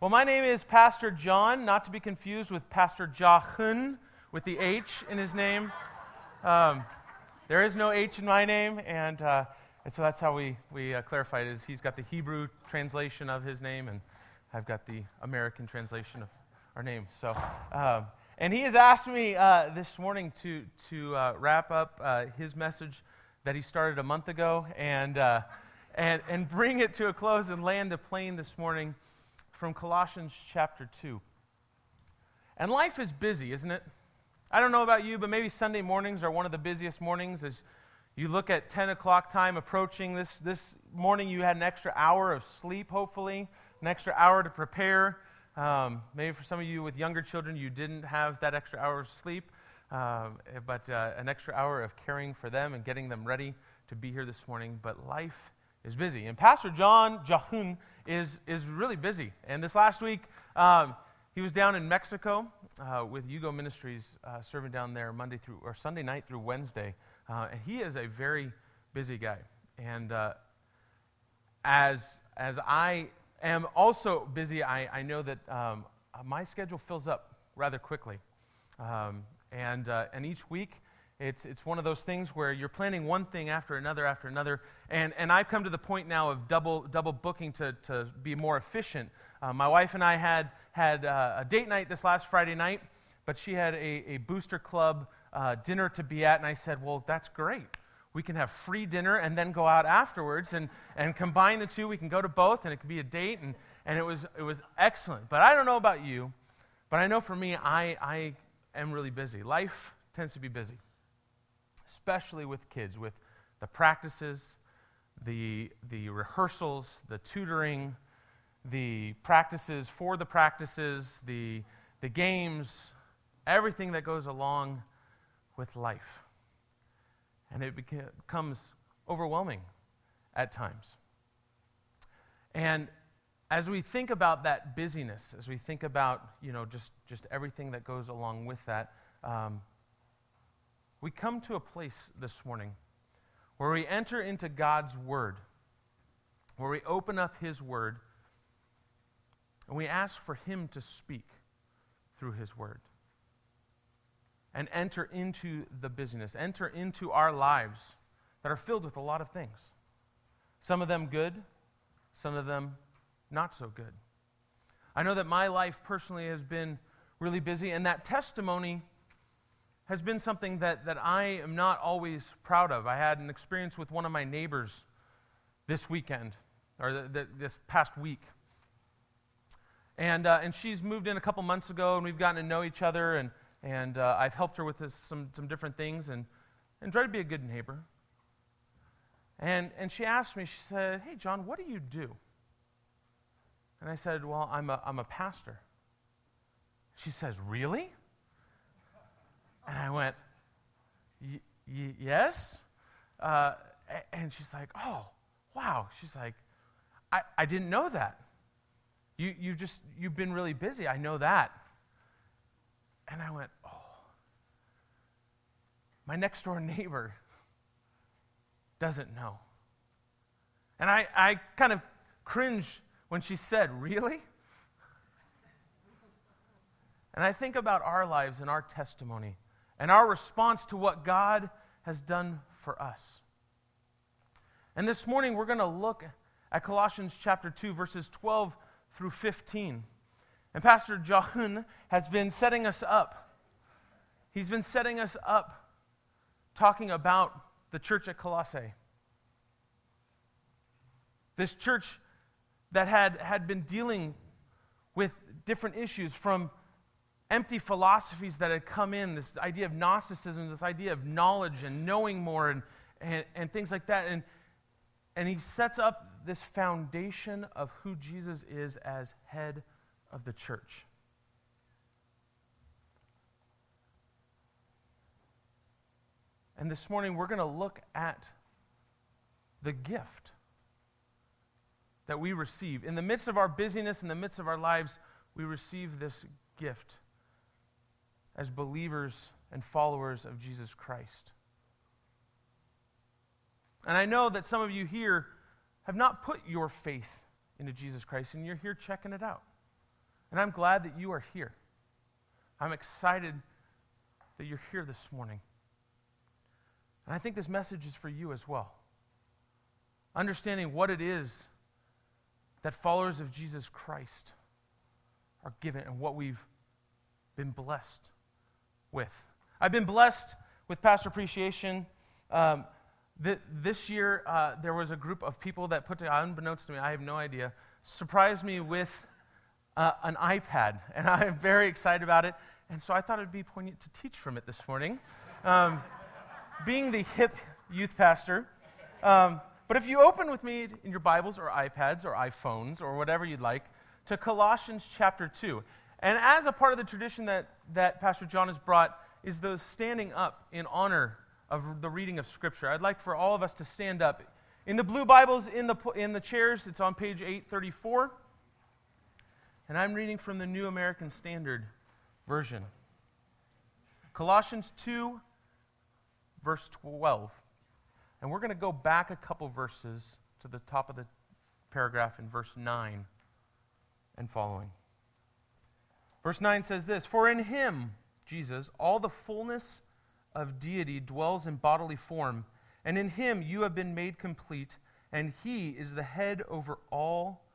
Well, my name is Pastor Jon, not to be confused with Pastor Jahun with the H in his name. Um, there is no H in my name, and, uh, and so that's how we, we uh, clarified it. Is he's got the Hebrew translation of his name, and I've got the American translation of our name. So, um, and he has asked me uh, this morning to, to uh, wrap up uh, his message that he started a month ago and, uh, and, and bring it to a close and land the plane this morning from Colossians chapter 2. And life is busy, isn't it? I don't know about you, but maybe Sunday mornings are one of the busiest mornings as you look at 10 o'clock time approaching. This, this morning you had an extra hour of sleep, hopefully, an extra hour to prepare. Um, maybe for some of you with younger children, you didn't have that extra hour of sleep, um, but uh, an extra hour of caring for them and getting them ready to be here this morning. But life is busy. And Pastor John Jahun is, is really busy. And this last week, um, he was down in Mexico uh, with YUGO Ministries, uh, serving down there Monday through or Sunday night through Wednesday. Uh, and he is a very busy guy. And uh, as, as I am also busy, I, I know that um, my schedule fills up rather quickly. Um, and, uh, and each week, it's, it's one of those things where you're planning one thing after another after another. And, and I've come to the point now of double, double booking to, to be more efficient. Uh, my wife and I had, had uh, a date night this last Friday night, but she had a, a booster club uh, dinner to be at. And I said, Well, that's great. We can have free dinner and then go out afterwards and, and combine the two. We can go to both, and it can be a date. And, and it, was, it was excellent. But I don't know about you, but I know for me, I, I am really busy. Life tends to be busy especially with kids, with the practices, the, the rehearsals, the tutoring, the practices for the practices, the, the games, everything that goes along with life. And it becomes overwhelming at times. And as we think about that busyness, as we think about, you know, just, just everything that goes along with that, um, we come to a place this morning where we enter into God's Word, where we open up His Word, and we ask for Him to speak through His Word. And enter into the busyness, enter into our lives that are filled with a lot of things. Some of them good, some of them not so good. I know that my life personally has been really busy, and that testimony has been something that, that I am not always proud of. I had an experience with one of my neighbors this weekend, or the, the, this past week. And, uh, and she's moved in a couple months ago, and we've gotten to know each other, and, and uh, I've helped her with this, some, some different things and, and try to be a good neighbor. And, and she asked me, she said, Hey, Jon, what do you do? And I said, Well, I'm a, I'm a pastor. She says, Really? And I went, yes? Uh, and she's like, oh, wow. She's like, I, I didn't know that. You, you just, you've been really busy. I know that. And I went, oh. My next door neighbor doesn't know. And I, I kind of cringed when she said, Really? And I think about our lives and our testimony and our response to what God has done for us. And this morning we're going to look at Colossians chapter 2, verses 12 through 15. And Pastor John has been setting us up. He's been setting us up talking about the church at Colossae. This church that had, had been dealing with different issues from empty philosophies that had come in this idea of Gnosticism, this idea of knowledge and knowing more, and, and, and things like that. And, and he sets up this foundation of who Jesus is as head of the church. And this morning we're going to look at the gift that we receive. In the midst of our busyness, in the midst of our lives, we receive this gift as believers and followers of Jesus Christ. And I know that some of you here have not put your faith into Jesus Christ, and you're here checking it out. And I'm glad that you are here. I'm excited that you're here this morning. And I think this message is for you as well. Understanding what it is that followers of Jesus Christ are given and what we've been blessed with. I've been blessed with pastor appreciation. Um, th- this year, uh, there was a group of people that put together, unbeknownst to me, I have no idea, surprised me with uh, an iPad, and I'm very excited about it. And so I thought it'd be poignant to teach from it this morning. Um, being the hip youth pastor, um, but if you open with me in your Bibles or iPads or iPhones or whatever you'd like to Colossians chapter 2. And as a part of the tradition that, that Pastor John has brought is the standing up in honor of the reading of Scripture. I'd like for all of us to stand up. In the blue Bibles, in the, in the chairs, it's on page 834. And I'm reading from the New American Standard Version. Colossians 2, verse 12. And we're going to go back a couple verses to the top of the paragraph in verse 9 and following. Verse 9 says this For in him, Jesus, all the fullness of deity dwells in bodily form, and in him you have been made complete, and he is the head over all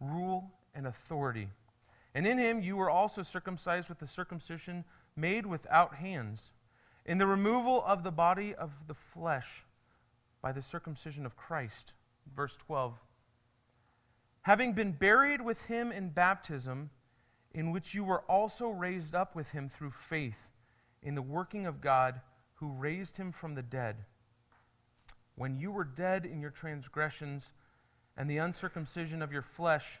rule and authority. And in him you were also circumcised with the circumcision made without hands, in the removal of the body of the flesh by the circumcision of Christ. Verse 12. Having been buried with him in baptism, in which you were also raised up with him through faith in the working of God who raised him from the dead. When you were dead in your transgressions and the uncircumcision of your flesh,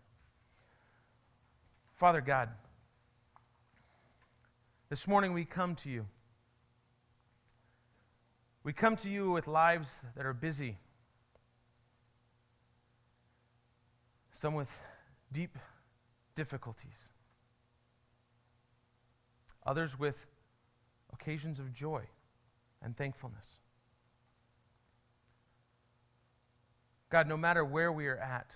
Father God, this morning we come to you. We come to you with lives that are busy, some with deep difficulties others with occasions of joy and thankfulness. God, no matter where we are at,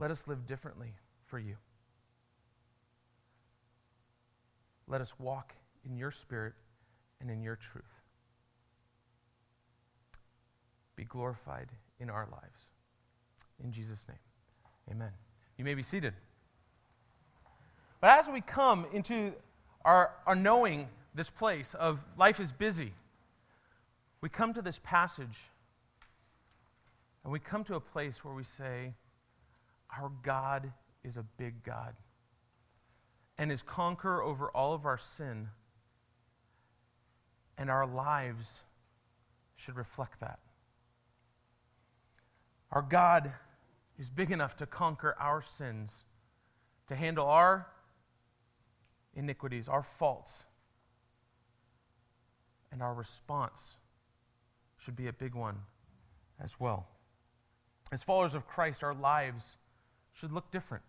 let us live differently for you. Let us walk in your spirit and in your truth. Be glorified in our lives. In Jesus' name, amen. You may be seated. But as we come into our, our knowing this place of life is busy, we come to this passage and we come to a place where we say, Our God is a big God and is conqueror over all of our sin, and our lives should reflect that. Our God is big enough to conquer our sins, to handle our iniquities, our faults. And our response should be a big one as well. As followers of Christ, our lives should look different.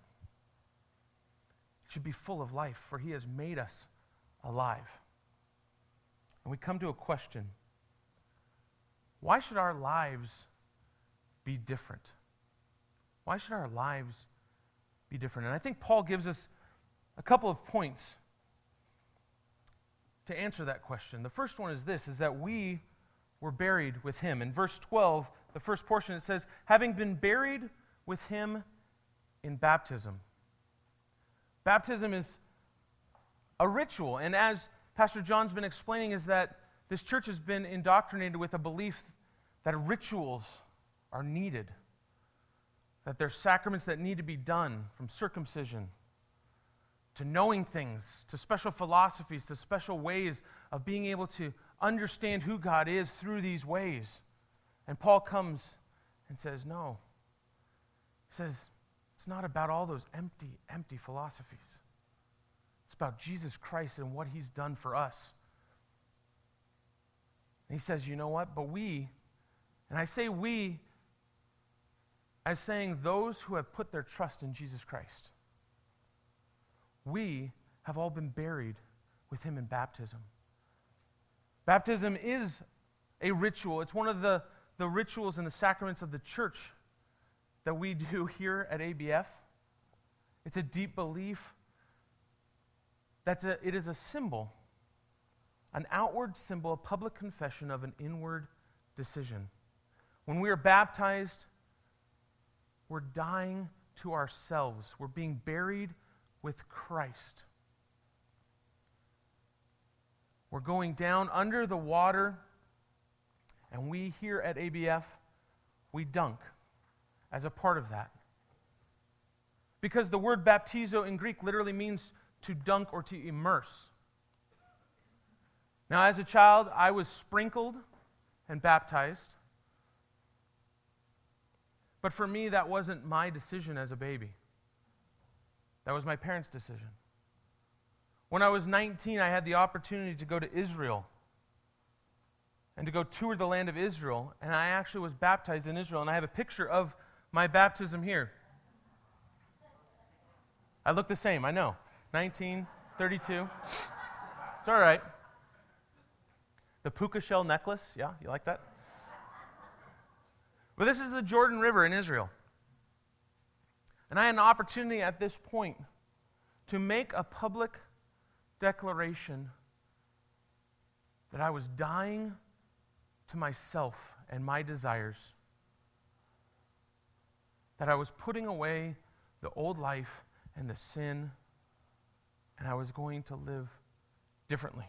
It should be full of life, for He has made us alive. And we come to a question why should our lives be different? Why should our lives be different? And I think Paul gives us a couple of points to answer that question. The first one is this is that we were buried with him. In verse 12, the first portion it says, having been buried with him in baptism. Baptism is a ritual, and as Pastor John's been explaining, is that this church has been indoctrinated with a belief that rituals are needed that there's sacraments that need to be done, from circumcision to knowing things, to special philosophies, to special ways of being able to understand who God is through these ways. And Paul comes and says, No. He says, It's not about all those empty, empty philosophies. It's about Jesus Christ and what he's done for us. And he says, You know what? But we, and I say we as saying those who have put their trust in Jesus Christ, we have all been buried with him in baptism. Baptism is a ritual, it's one of the, the rituals and the sacraments of the church that we do here at ABF. It's a deep belief. That's a, it is a symbol, an outward symbol, a public confession of an inward decision. When we are baptized, we're dying to ourselves. We're being buried with Christ. We're going down under the water, and we here at ABF, we dunk as a part of that. Because the word baptizo in Greek literally means to dunk or to immerse. Now, as a child, I was sprinkled and baptized. But for me, that wasn't my decision as a baby. That was my parents' decision. When I was 19, I had the opportunity to go to Israel and to go tour the land of Israel, and I actually was baptized in Israel, and I have a picture of my baptism here. I look the same, I know. 19, 32. It's all right. The puka shell necklace, yeah, you like that? But this is the Jordan River in Israel. And I had an opportunity at this point to make a public declaration that I was dying to myself and my desires, that I was putting away the old life and the sin, and I was going to live differently.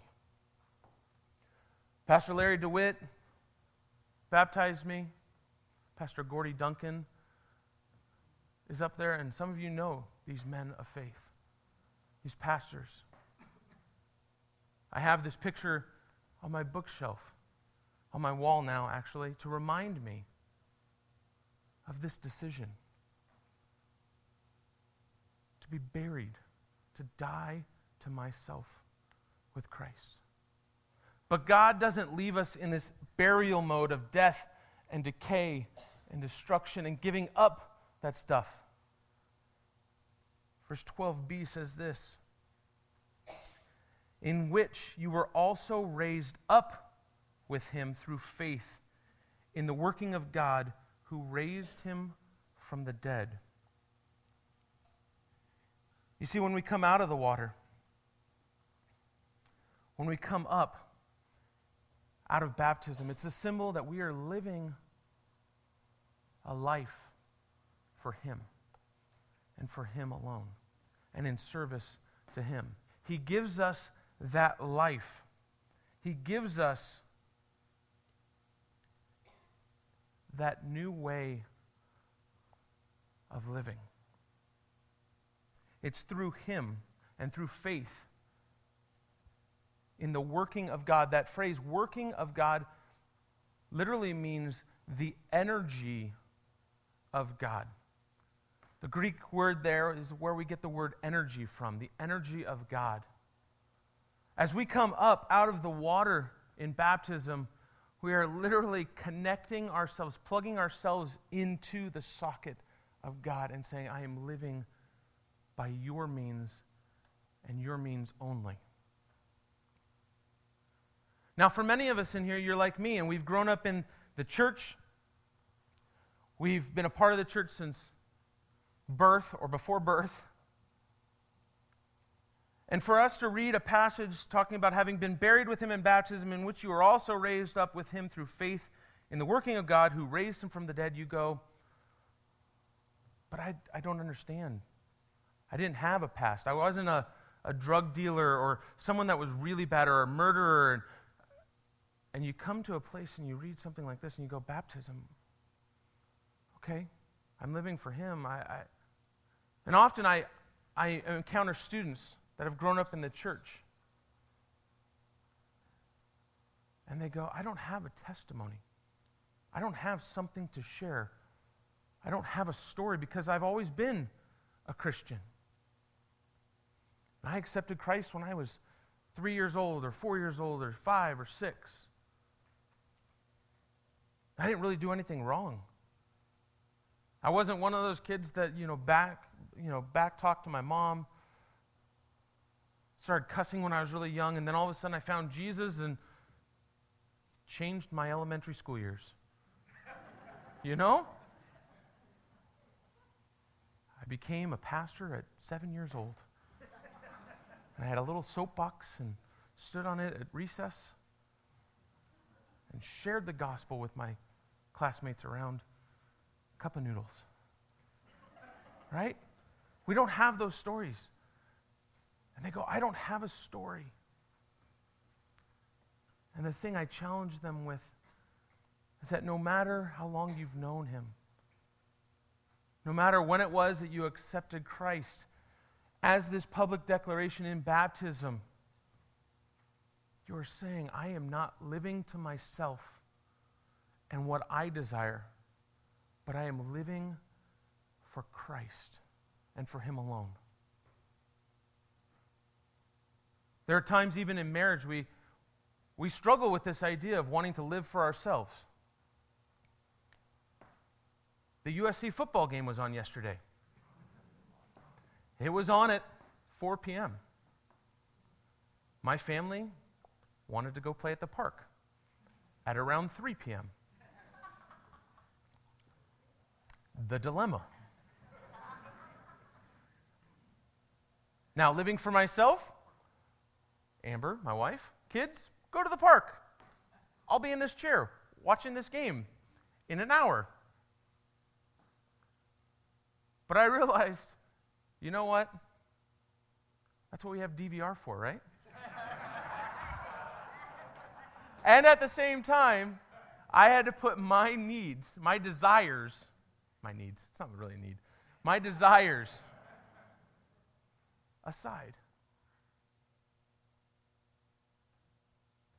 Pastor Larry DeWitt baptized me. Pastor Gordy Duncan is up there, and some of you know these men of faith, these pastors. I have this picture on my bookshelf, on my wall now, actually, to remind me of this decision to be buried, to die to myself with Christ. But God doesn't leave us in this burial mode of death and decay and destruction and giving up that stuff. Verse 12b says this In which you were also raised up with him through faith in the working of God who raised him from the dead. You see, when we come out of the water, when we come up out of baptism, it's a symbol that we are living a life for Him and for Him alone and in service to Him. He gives us that life. He gives us that new way of living. It's through Him and through faith in the working of God. That phrase, working of God, literally means the energy of God. The Greek word there is where we get the word energy from, the energy of God. As we come up out of the water in baptism, we are literally connecting ourselves, plugging ourselves into the socket of God and saying, I am living by your means and your means only. Now, for many of us in here, you're like me, and we've grown up in the church, We've been a part of the church since birth or before birth. And for us to read a passage talking about having been buried with him in baptism, in which you were also raised up with him through faith in the working of God who raised him from the dead, you go, but I, I don't understand. I didn't have a past. I wasn't a, a drug dealer or someone that was really bad or a murderer. And, and you come to a place and you read something like this and you go, baptism, okay, I'm living for Him. I, I, and often I, I encounter students that have grown up in the church. And they go, I don't have a testimony. I don't have something to share. I don't have a story because I've always been a Christian. I accepted Christ when I was three years old, or four years old, or five, or six. I didn't really do anything wrong. I wasn't one of those kids that, you know, back, you know, back talked to my mom, started cussing when I was really young, and then all of a sudden I found Jesus and changed my elementary school years. you know? I became a pastor at seven years old. And I had a little soapbox and stood on it at recess and shared the gospel with my classmates around a cup of noodles. Right? We don't have those stories. And they go, I don't have a story. And the thing I challenge them with is that no matter how long you've known him, no matter when it was that you accepted Christ, as this public declaration in baptism, you are saying, I am not living to myself and what I desire, but I am living for Christ and for Him alone. There are times, even in marriage, we, we struggle with this idea of wanting to live for ourselves. The USC football game was on yesterday. It was on at 4 p.m. My family wanted to go play at the park at around 3 p.m. the dilemma. now, living for myself, Amber, my wife, kids, go to the park. I'll be in this chair watching this game in an hour. But I realized you know what? That's what we have DVR for, right? and at the same time, I had to put my needs, my desires, my needs, it's not really a need, my desires aside.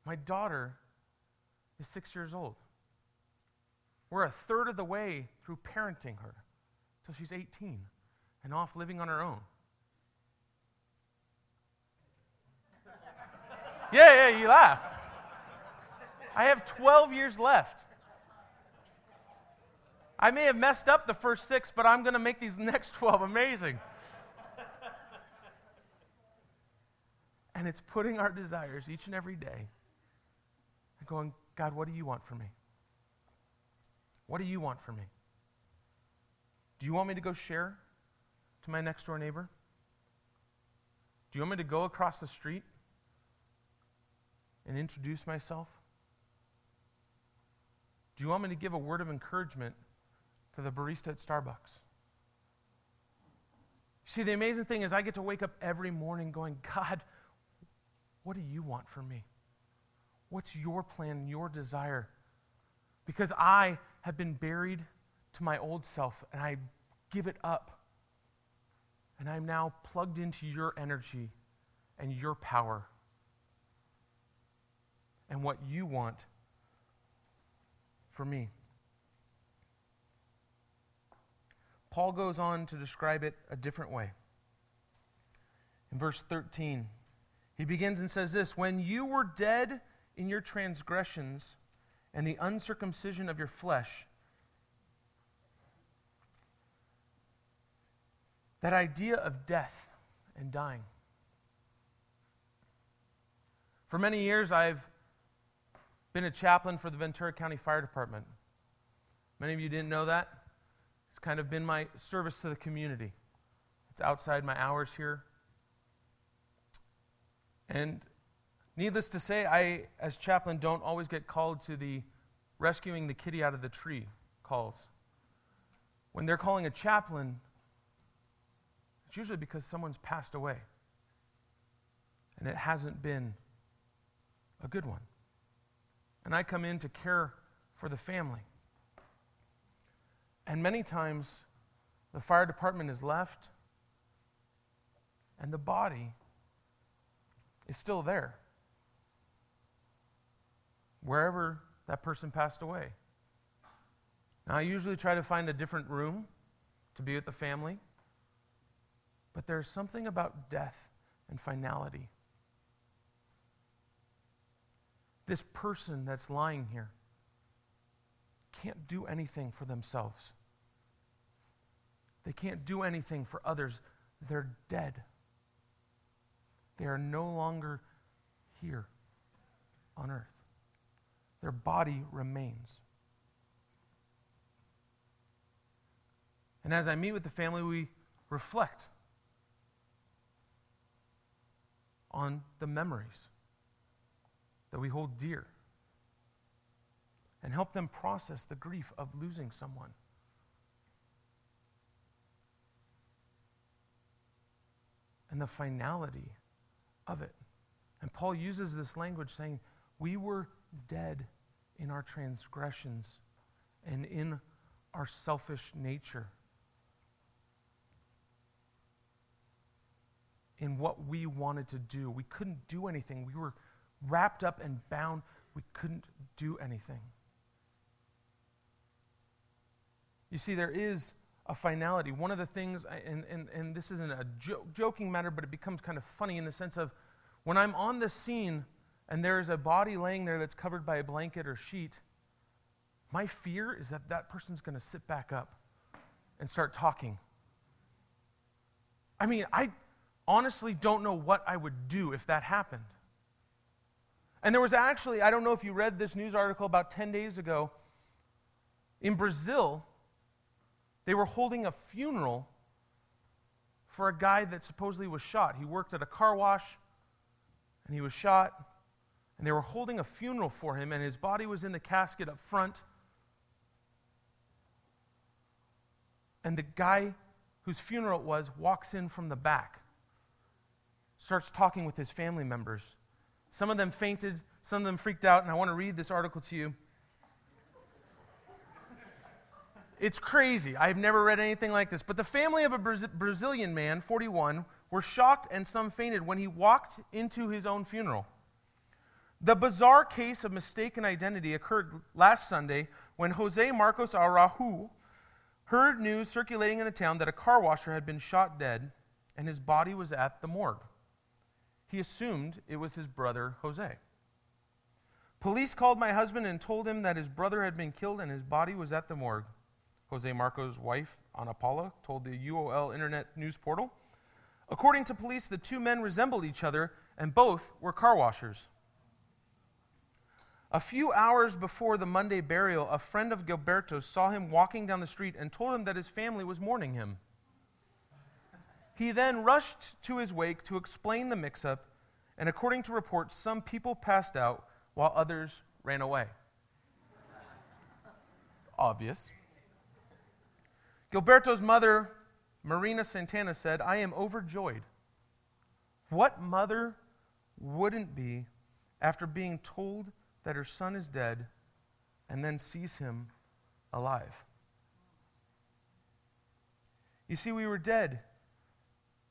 My daughter is six years old. We're a third of the way through parenting her till she's 18 and off living on her own. yeah, yeah, you laugh. I have 12 years left. I may have messed up the first six, but I'm going to make these next 12 amazing. and it's putting our desires each and every day and going, God, what do you want for me? What do you want for me? Do you want me to go share to my next door neighbor? Do you want me to go across the street and introduce myself? Do you want me to give a word of encouragement to the barista at Starbucks? See, the amazing thing is, I get to wake up every morning going, God, what do you want for me? What's your plan, your desire? Because I have been buried to my old self and I give it up and I'm now plugged into your energy and your power and what you want for me. Paul goes on to describe it a different way. In verse 13, he begins and says this When you were dead in your transgressions and the uncircumcision of your flesh, That idea of death and dying. For many years, I've been a chaplain for the Ventura County Fire Department. Many of you didn't know that. It's kind of been my service to the community. It's outside my hours here. And needless to say, I, as chaplain, don't always get called to the rescuing the kitty out of the tree calls. When they're calling a chaplain, it's usually because someone's passed away and it hasn't been a good one. And I come in to care for the family. And many times the fire department is left and the body is still there. Wherever that person passed away. Now, I usually try to find a different room to be with the family, but there's something about death and finality. This person that's lying here can't do anything for themselves. They can't do anything for others. They're dead. They are no longer here. Their body remains. And as I meet with the family, we reflect on the memories that we hold dear and help them process the grief of losing someone. And the finality of it. And Paul uses this language saying, We were dead in our transgressions and in our selfish nature. In what we wanted to do. We couldn't do anything. We were wrapped up and bound. We couldn't do anything. You see, there is a finality. One of the things, and, and, and this isn't a jo- joking matter, but it becomes kind of funny in the sense of when I'm on the scene and there is a body laying there that's covered by a blanket or sheet, my fear is that that person's going to sit back up and start talking. I mean, I honestly don't know what I would do if that happened. And there was actually, I don't know if you read this news article about 10 days ago, in Brazil, they were holding a funeral for a guy that supposedly was shot. He worked at a car wash and he was shot. And they were holding a funeral for him, and his body was in the casket up front. And the guy whose funeral it was walks in from the back, starts talking with his family members. Some of them fainted, some of them freaked out, and I want to read this article to you. It's crazy. I've never read anything like this. But the family of a Bra- Brazilian man, 41, were shocked and some fainted when he walked into his own funeral. The bizarre case of mistaken identity occurred last Sunday when Jose Marcos Araujo heard news circulating in the town that a car washer had been shot dead and his body was at the morgue. He assumed it was his brother Jose. Police called my husband and told him that his brother had been killed and his body was at the morgue. Jose Marco's wife, Ana Paula, told the UOL Internet News Portal. According to police, the two men resembled each other and both were car washers. A few hours before the Monday burial, a friend of Gilberto's saw him walking down the street and told him that his family was mourning him. He then rushed to his wake to explain the mix up, and according to reports, some people passed out while others ran away. Obvious. Gilberto's mother, Marina Santana, said, I am overjoyed. What mother wouldn't be after being told that her son is dead and then sees him alive? You see, we were dead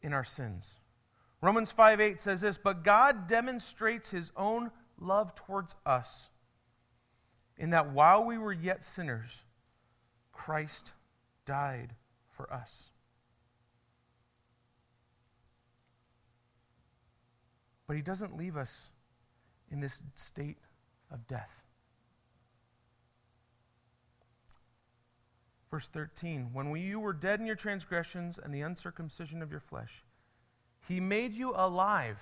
in our sins. Romans 5 8 says this, but God demonstrates his own love towards us in that while we were yet sinners, Christ died for us. But he doesn't leave us in this state of death. Verse 13 When you were dead in your transgressions and the uncircumcision of your flesh, he made you alive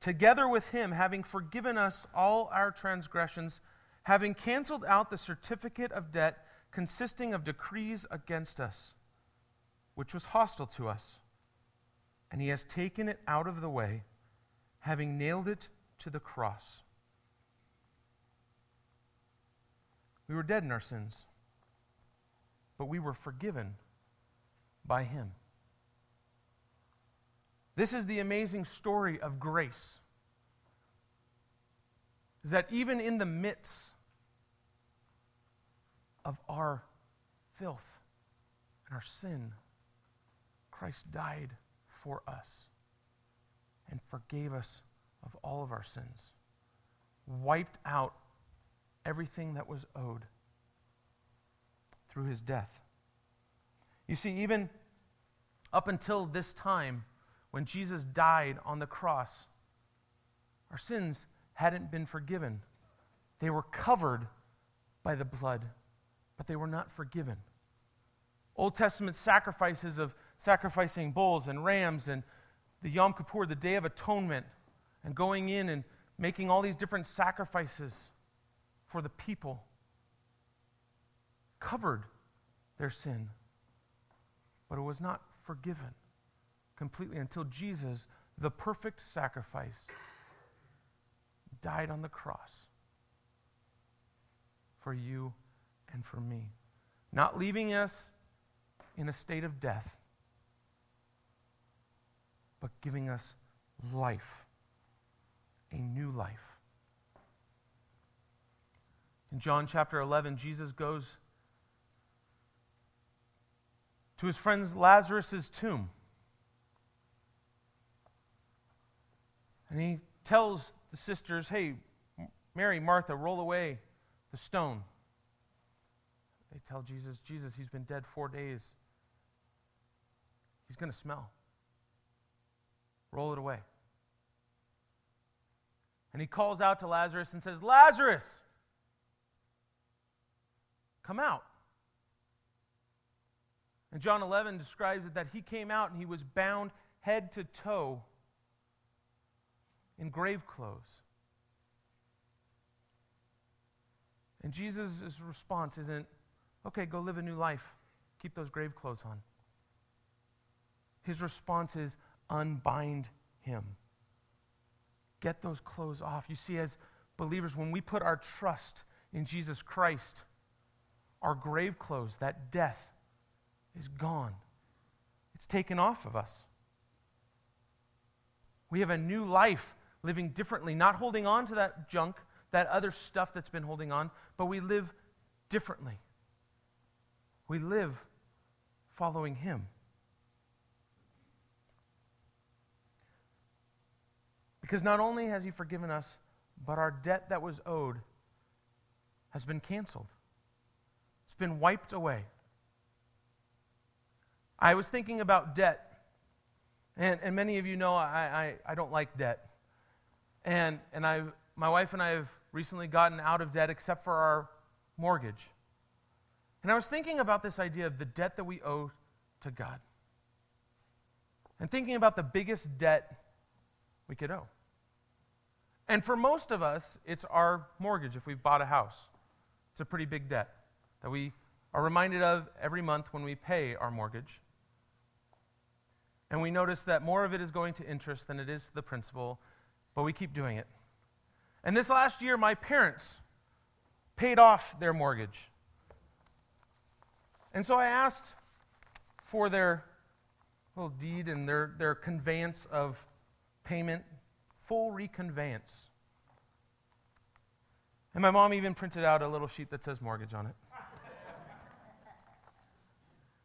together with him, having forgiven us all our transgressions, having canceled out the certificate of debt consisting of decrees against us, which was hostile to us. And he has taken it out of the way, having nailed it to the cross. We were dead in our sins, but we were forgiven by him. This is the amazing story of grace. Is that even in the midst of our filth and our sin, Christ died for us. and forgave us of all of our sins, wiped out everything that was owed through his death. You see, even up until this time, when Jesus died on the cross, our sins hadn't been forgiven. They were covered by the blood, but they were not forgiven. Old Testament sacrifices of sacrificing bulls and rams and the Yom Kippur, the Day of Atonement, and going in and making all these different sacrifices for the people covered their sin, but it was not forgiven completely until Jesus, the perfect sacrifice, died on the cross for you and for me, not leaving us in a state of death, but giving us life, a new life. In John chapter 11, Jesus goes to his friend Lazarus' tomb. And he tells the sisters, Hey, Mary, Martha, roll away the stone. They tell Jesus, Jesus, he's been dead four days. He's going to smell. Roll it away. And he calls out to Lazarus and says, Lazarus, come out. And John 11 describes it that he came out and he was bound head to toe in grave clothes. And Jesus' response isn't, okay, go live a new life. Keep those grave clothes on. His response is, unbind him. Get those clothes off. You see, as believers, when we put our trust in Jesus Christ, our grave clothes, that death, is gone. It's taken off of us. We have a new life living differently, not holding on to that junk, that other stuff that's been holding on, but we live differently. We live following Him. Because not only has He forgiven us, but our debt that was owed has been canceled, it's been wiped away. I was thinking about debt, and, and many of you know I, I, I don't like debt. And, and I, my wife and I have recently gotten out of debt except for our mortgage. And I was thinking about this idea of the debt that we owe to God. And thinking about the biggest debt we could owe. And for most of us, it's our mortgage if we've bought a house. It's a pretty big debt that we are reminded of every month when we pay our mortgage. And we notice that more of it is going to interest than it is to the principal, but we keep doing it. And this last year, my parents paid off their mortgage. And so I asked for their little deed and their, their conveyance of payment, full reconveyance. And my mom even printed out a little sheet that says mortgage on it.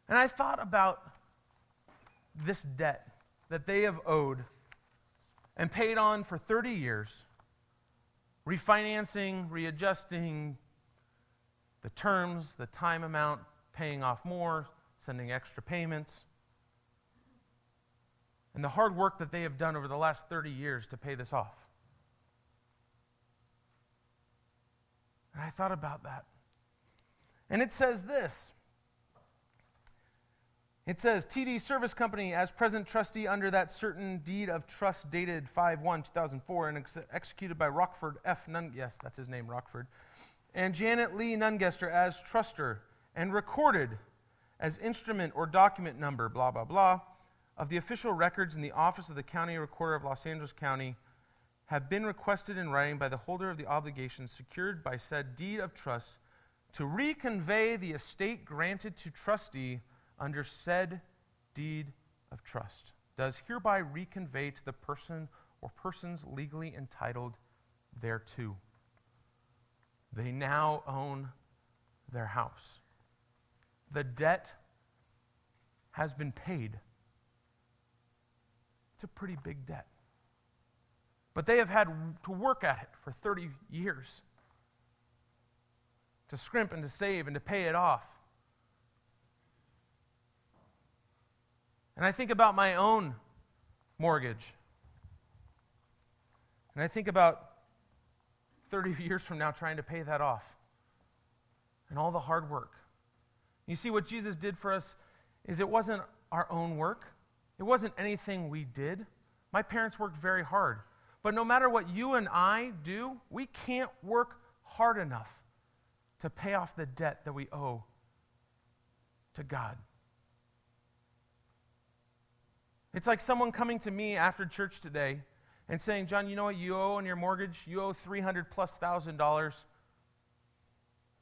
And I thought about this debt that they have owed and paid on for 30 years, refinancing, readjusting the terms, the time amount, paying off more, sending extra payments, and the hard work that they have done over the last 30 years to pay this off. And I thought about that. And it says this it says TD Service Company as present trustee under that certain deed of trust dated 5 1 2004 and ex- executed by Rockford F. Nun- yes, that's his name, Rockford. And Janet Lee Nungester as trustor and recorded as instrument or document number, blah, blah, blah, of the official records in the office of the County Recorder of Los Angeles County have been requested in writing by the holder of the obligation secured by said deed of trust to reconvey the estate granted to trustee under said deed of trust does hereby reconvey to the person or persons legally entitled thereto. They now own their house. The debt has been paid. It's a pretty big debt. But they have had to work at it for 30 years to scrimp and to save and to pay it off. And I think about my own mortgage. And I think about 30 years from now trying to pay that off and all the hard work. You see, what Jesus did for us is it wasn't our own work, it wasn't anything we did. My parents worked very hard. But no matter what you and I do, we can't work hard enough to pay off the debt that we owe to God. It's like someone coming to me after church today and saying, Jon, you know what you owe on your mortgage? You owe 300 plus thousand dollars.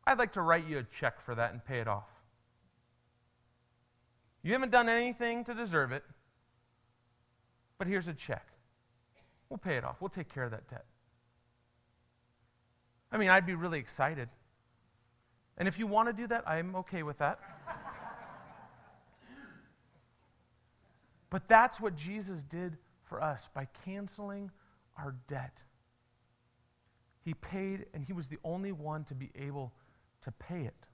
I'd like to write you a check for that and pay it off. You haven't done anything to deserve it, but here's a check. We'll pay it off. We'll take care of that debt. I mean, I'd be really excited. And if you want to do that, I'm okay with that. But that's what Jesus did for us by canceling our debt. He paid, and He was the only one to be able to pay it.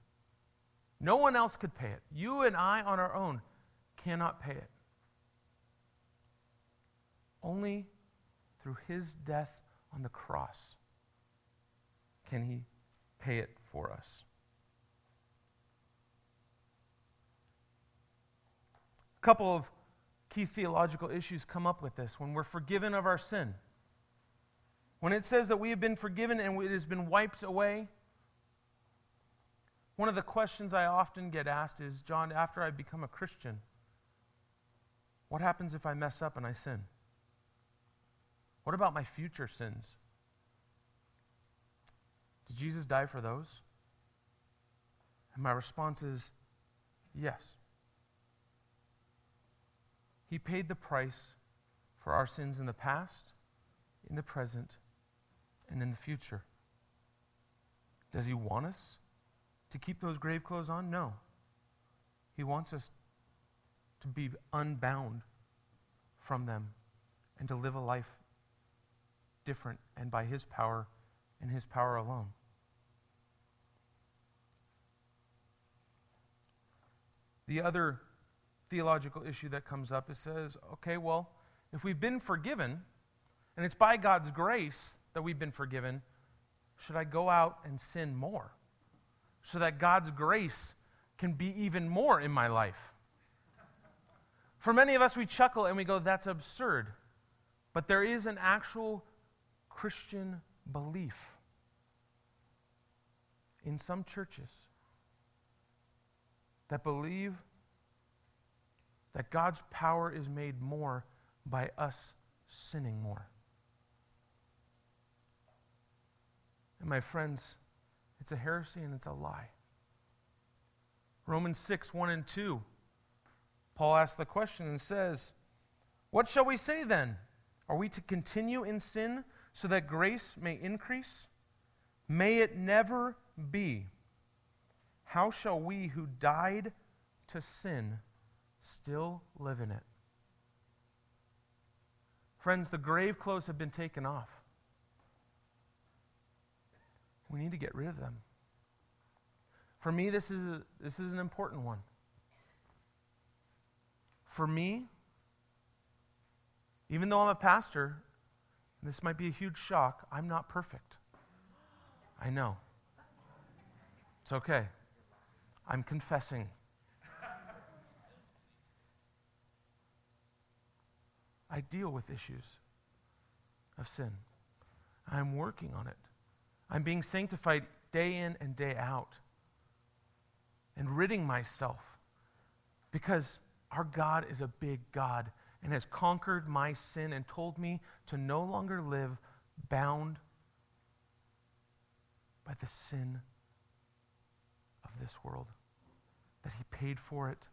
No one else could pay it. You and I on our own cannot pay it. Only through His death on the cross can He pay it for us. A couple of key theological issues come up with this when we're forgiven of our sin. When it says that we have been forgiven and it has been wiped away, one of the questions I often get asked is Jon, after I become a Christian, what happens if I mess up and I sin? What about my future sins? Did Jesus die for those? And my response is yes. He paid the price for our sins in the past, in the present, and in the future. Does He want us to keep those grave clothes on? No. He wants us to be unbound from them and to live a life different and by His power and His power alone. The other theological issue that comes up. It says, okay, well, if we've been forgiven, and it's by God's grace that we've been forgiven, should I go out and sin more? So that God's grace can be even more in my life. For many of us, we chuckle and we go, that's absurd. But there is an actual Christian belief in some churches that believe that God's power is made more by us sinning more. And my friends, it's a heresy and it's a lie. Romans 6, 1 and 2. Paul asks the question and says, What shall we say then? Are we to continue in sin so that grace may increase? May it never be. How shall we who died to sin still live in it. Friends, the grave clothes have been taken off. We need to get rid of them. For me, this is, a, this is an important one. For me, even though I'm a pastor, this might be a huge shock, I'm not perfect. I know. It's okay. I'm confessing. I deal with issues of sin. I'm working on it. I'm being sanctified day in and day out and ridding myself because our God is a big God and has conquered my sin and told me to no longer live bound by the sin of this world, that He paid for it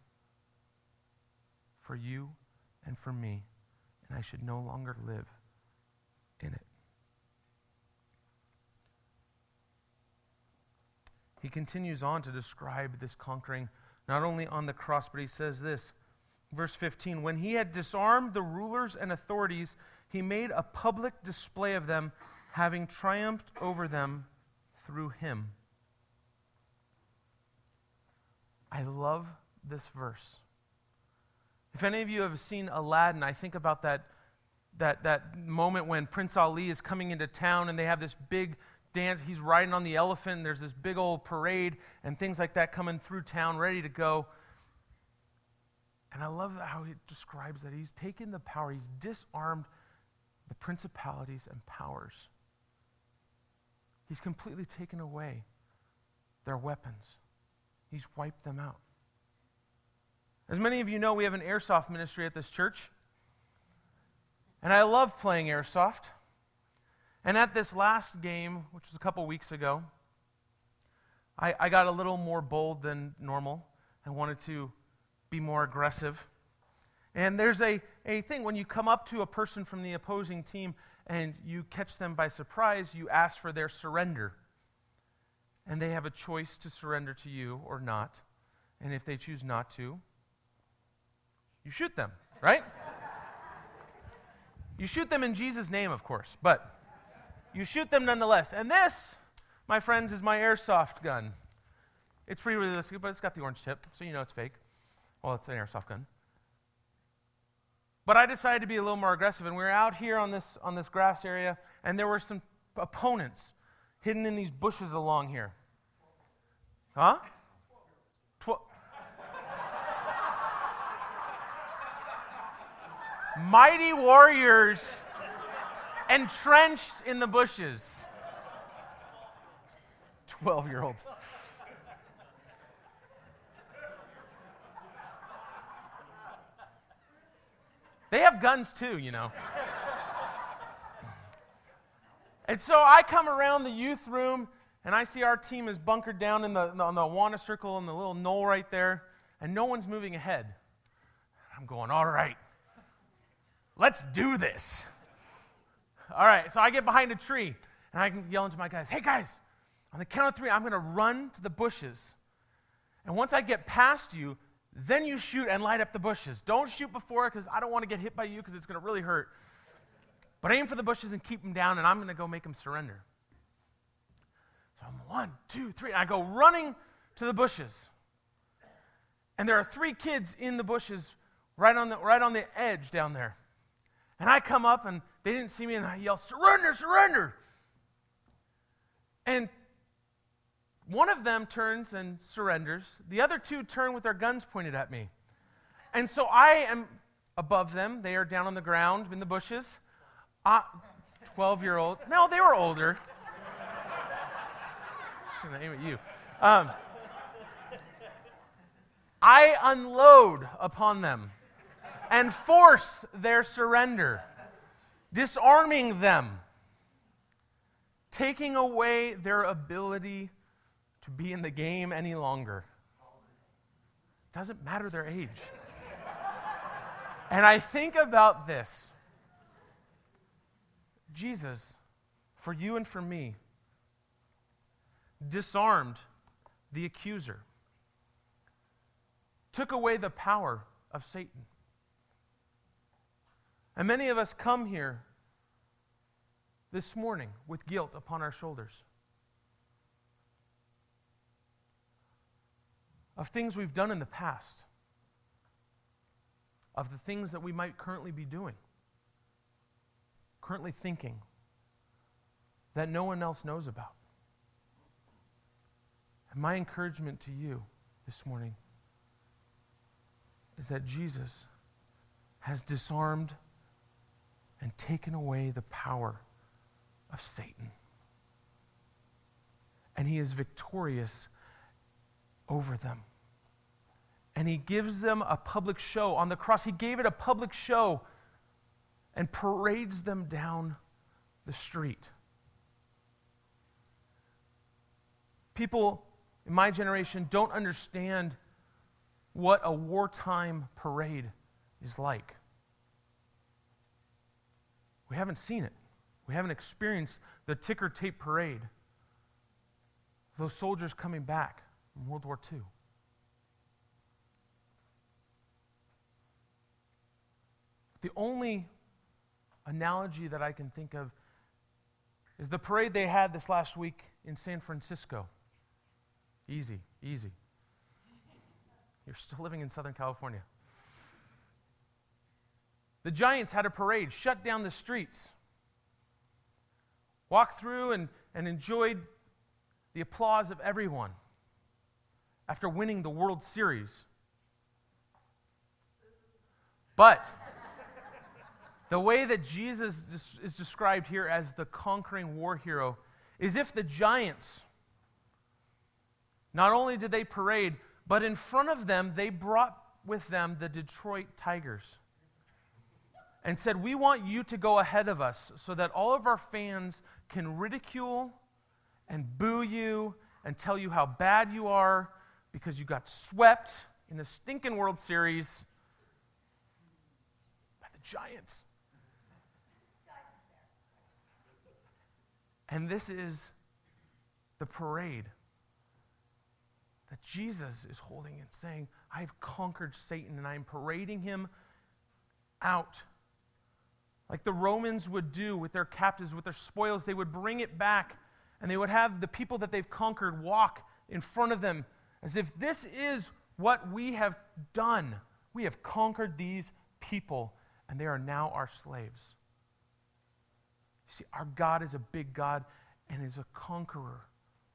for you and for me and I should no longer live in it. He continues on to describe this conquering not only on the cross, but he says this verse 15, when he had disarmed the rulers and authorities, he made a public display of them, having triumphed over them through him. I love this verse. If any of you have seen Aladdin, I think about that, that, that moment when Prince Ali is coming into town and they have this big dance. He's riding on the elephant, there's this big old parade and things like that coming through town, ready to go. And I love how he describes that he's taken the power, he's disarmed the principalities and powers. He's completely taken away their weapons, he's wiped them out. As many of you know, we have an airsoft ministry at this church. And I love playing airsoft. And at this last game, which was a couple weeks ago, I, I got a little more bold than normal. I wanted to be more aggressive. And there's a, a thing when you come up to a person from the opposing team and you catch them by surprise, you ask for their surrender. And they have a choice to surrender to you or not. And if they choose not to, you shoot them, right? you shoot them in Jesus' name, of course, but you shoot them nonetheless. And this, my friends, is my airsoft gun. It's pretty realistic, but it's got the orange tip, so you know it's fake. Well, it's an airsoft gun. But I decided to be a little more aggressive, and we were out here on this, on this grass area, and there were some opponents hidden in these bushes along here. Huh? Mighty warriors entrenched in the bushes. 12 year olds. They have guns too, you know. and so I come around the youth room and I see our team is bunkered down in the, on the Awana circle in the little knoll right there, and no one's moving ahead. I'm going, all right. Let's do this. All right, so I get behind a tree and I can yell into my guys, hey guys, on the count of three, I'm going to run to the bushes. And once I get past you, then you shoot and light up the bushes. Don't shoot before because I don't want to get hit by you because it's going to really hurt. But aim for the bushes and keep them down, and I'm going to go make them surrender. So I'm one, two, three. I go running to the bushes. And there are three kids in the bushes right on the, right on the edge down there. And I come up and they didn't see me and I yell, surrender, surrender. And one of them turns and surrenders. The other two turn with their guns pointed at me. And so I am above them. They are down on the ground in the bushes. 12 year old. No, they were older. Aim at you. Um, I unload upon them and force their surrender, disarming them, taking away their ability to be in the game any longer. Doesn't matter their age. and I think about this Jesus, for you and for me, disarmed the accuser, took away the power of Satan. And many of us come here this morning with guilt upon our shoulders of things we've done in the past, of the things that we might currently be doing, currently thinking that no one else knows about. And my encouragement to you this morning is that Jesus has disarmed and taken away the power of Satan. And he is victorious over them. And he gives them a public show. On the cross, he gave it a public show and parades them down the street. People in my generation don't understand what a wartime parade is like. We haven't seen it. We haven't experienced the ticker tape parade. of Those soldiers coming back from World War II. The only analogy that I can think of is the parade they had this last week in San Francisco. Easy, easy. You're still living in Southern California. The Giants had a parade, shut down the streets, walked through and, and enjoyed the applause of everyone after winning the World Series. But the way that Jesus is described here as the conquering war hero is if the giants, not only did they parade, but in front of them, they brought with them the Detroit Tigers and said, We want you to go ahead of us so that all of our fans can ridicule and boo you and tell you how bad you are because you got swept in the stinking World Series by the Giants. And this is the parade that Jesus is holding and saying, I've conquered Satan and I'm parading him out. Like the Romans would do with their captives, with their spoils, they would bring it back and they would have the people that they've conquered walk in front of them as if this is what we have done. We have conquered these people and they are now our slaves. See, our God is a big God and is a conqueror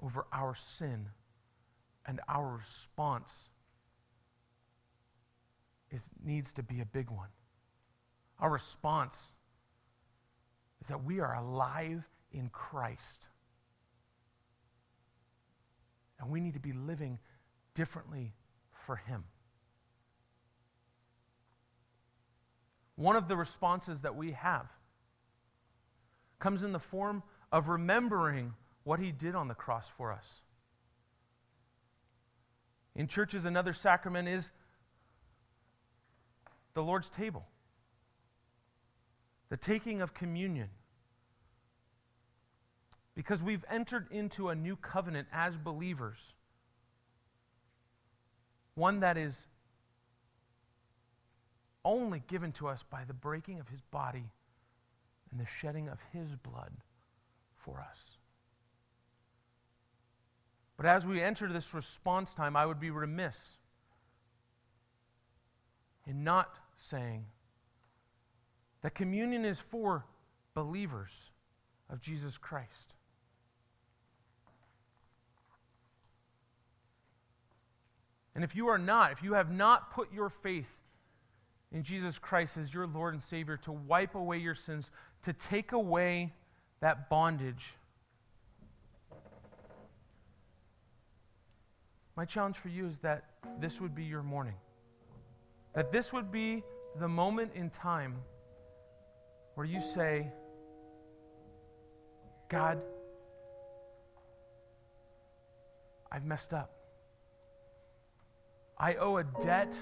over our sin. And our response is, needs to be a big one. Our response is that we are alive in Christ. And we need to be living differently for Him. One of the responses that we have comes in the form of remembering what he did on the cross for us. In churches, another sacrament is the Lord's table, the taking of communion. Because we've entered into a new covenant as believers, one that is only given to us by the breaking of his body and the shedding of his blood for us. But as we enter this response time, I would be remiss in not saying that communion is for believers of Jesus Christ. And if you are not, if you have not put your faith in Jesus Christ as your Lord and Savior to wipe away your sins, to take away that bondage. My challenge for you is that this would be your morning. That this would be the moment in time where you say, God, I've messed up. I owe a debt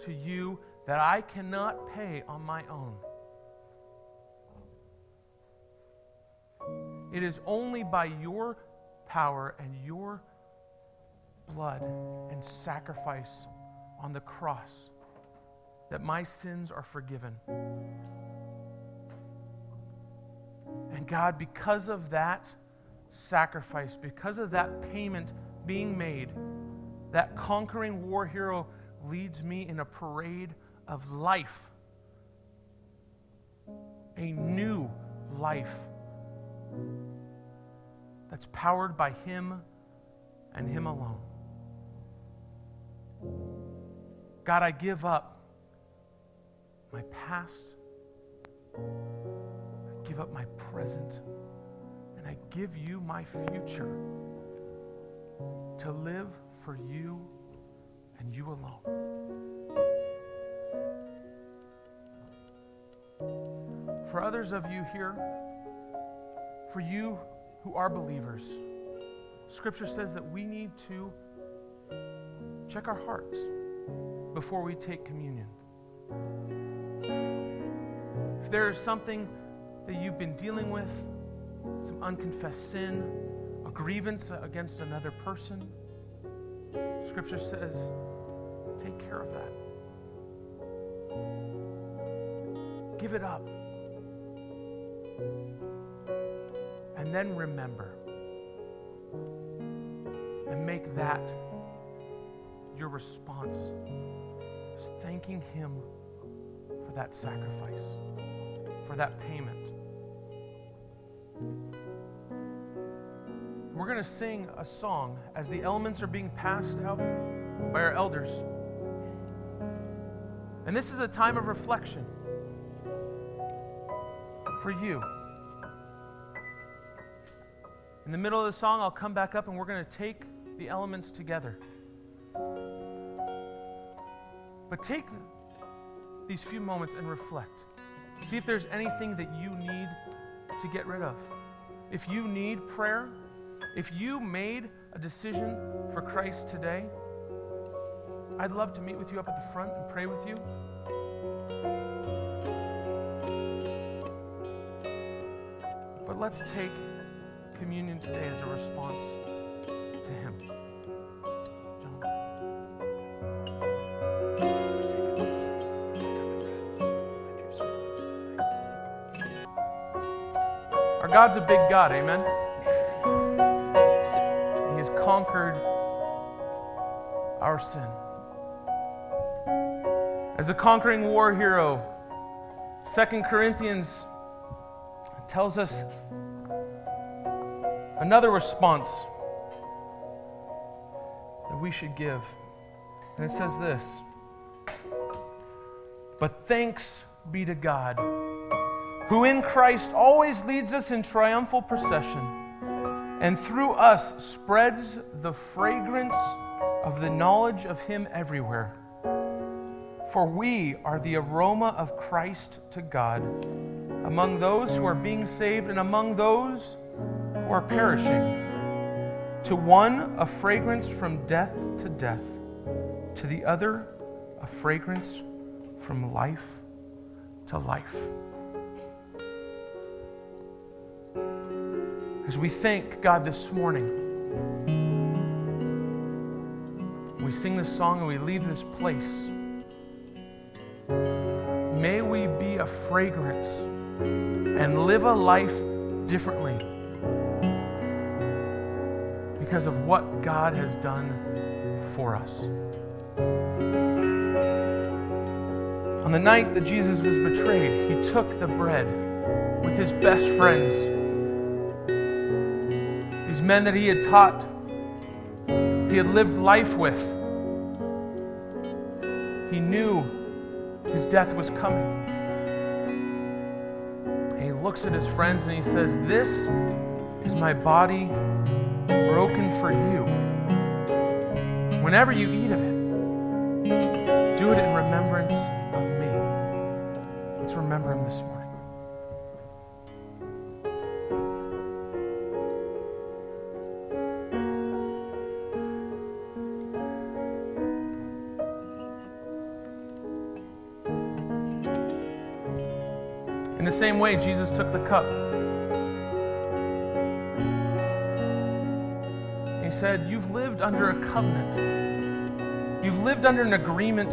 to you that I cannot pay on my own. It is only by your power and your blood and sacrifice on the cross that my sins are forgiven. And God, because of that sacrifice, because of that payment being made, that conquering war hero leads me in a parade of life, a new life that's powered by Him and Him alone. God, I give up my past, give up my present, and I give you my future to live for you and you alone. For others of you here, for you who are believers, Scripture says that we need to check our hearts before we take communion. If there is something that you've been dealing with, some unconfessed sin, a grievance against another person, Scripture says, take care of that. Give it up. And then remember. And make that your response. Is thanking Him for that sacrifice, for that payment. We're going to sing a song as the elements are being passed out by our elders. And this is a time of reflection for you. In the middle of the song, I'll come back up and we're going to take the elements together. But take these few moments and reflect. See if there's anything that you need to get rid of. If you need prayer, if you made a decision for Christ today, I'd love to meet with you up at the front and pray with you. But let's take communion today as a response to Him. Our God's a big God, amen? Conquered our sin. As a conquering war hero, Second Corinthians tells us another response that we should give. And it says this But thanks be to God, who in Christ always leads us in triumphal procession, and through us spreads the fragrance of the knowledge of Him everywhere. For we are the aroma of Christ to God among those who are being saved and among those who are perishing. To one, a fragrance from death to death, to the other, a fragrance from life to life. As we thank God this morning, we sing this song and we leave this place. May we be a fragrance and live a life differently because of what God has done for us. On the night that Jesus was betrayed, he took the bread with his best friends, these men that he had taught, he had lived life with. He knew his death was coming. And he looks at his friends and he says, This is my body broken for you. Whenever you eat of it, do it in remembrance of me. Let's remember him this morning. Same way, Jesus took the cup. He said, You've lived under a covenant. You've lived under an agreement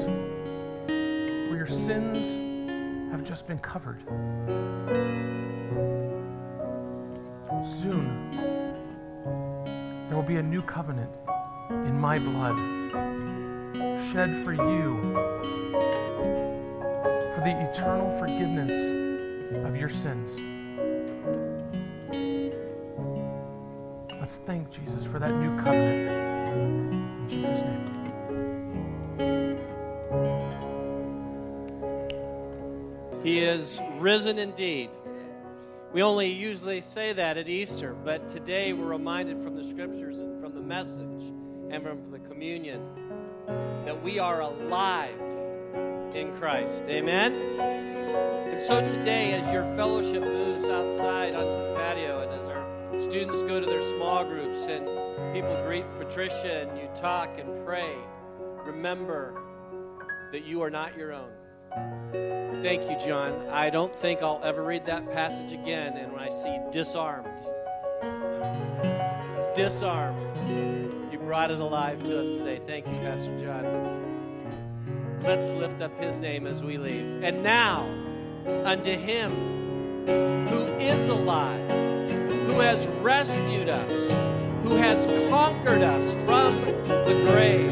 where your sins have just been covered. Soon, there will be a new covenant in my blood shed for you for the eternal forgiveness of your sins. Let's thank Jesus for that new covenant. In Jesus' name. He is risen indeed. We only usually say that at Easter, but today we're reminded from the scriptures and from the message and from the communion that we are alive in Christ. Amen? And so today, as your fellowship moves outside onto the patio and as our students go to their small groups and people greet Patricia and you talk and pray, remember that you are not your own. Thank you, Jon. I don't think I'll ever read that passage again. And when I see disarmed, disarmed, you brought it alive to us today. Thank you, Pastor Jon. Let's lift up his name as we leave. And now, unto him who is alive, who has rescued us, who has conquered us from the grave.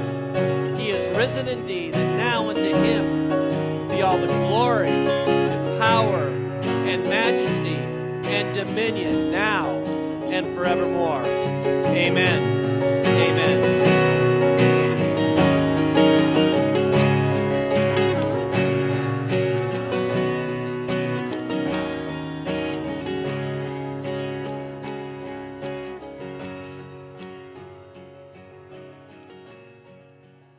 He is risen indeed, and now unto him be all the glory and power and majesty and dominion now and forevermore. Amen.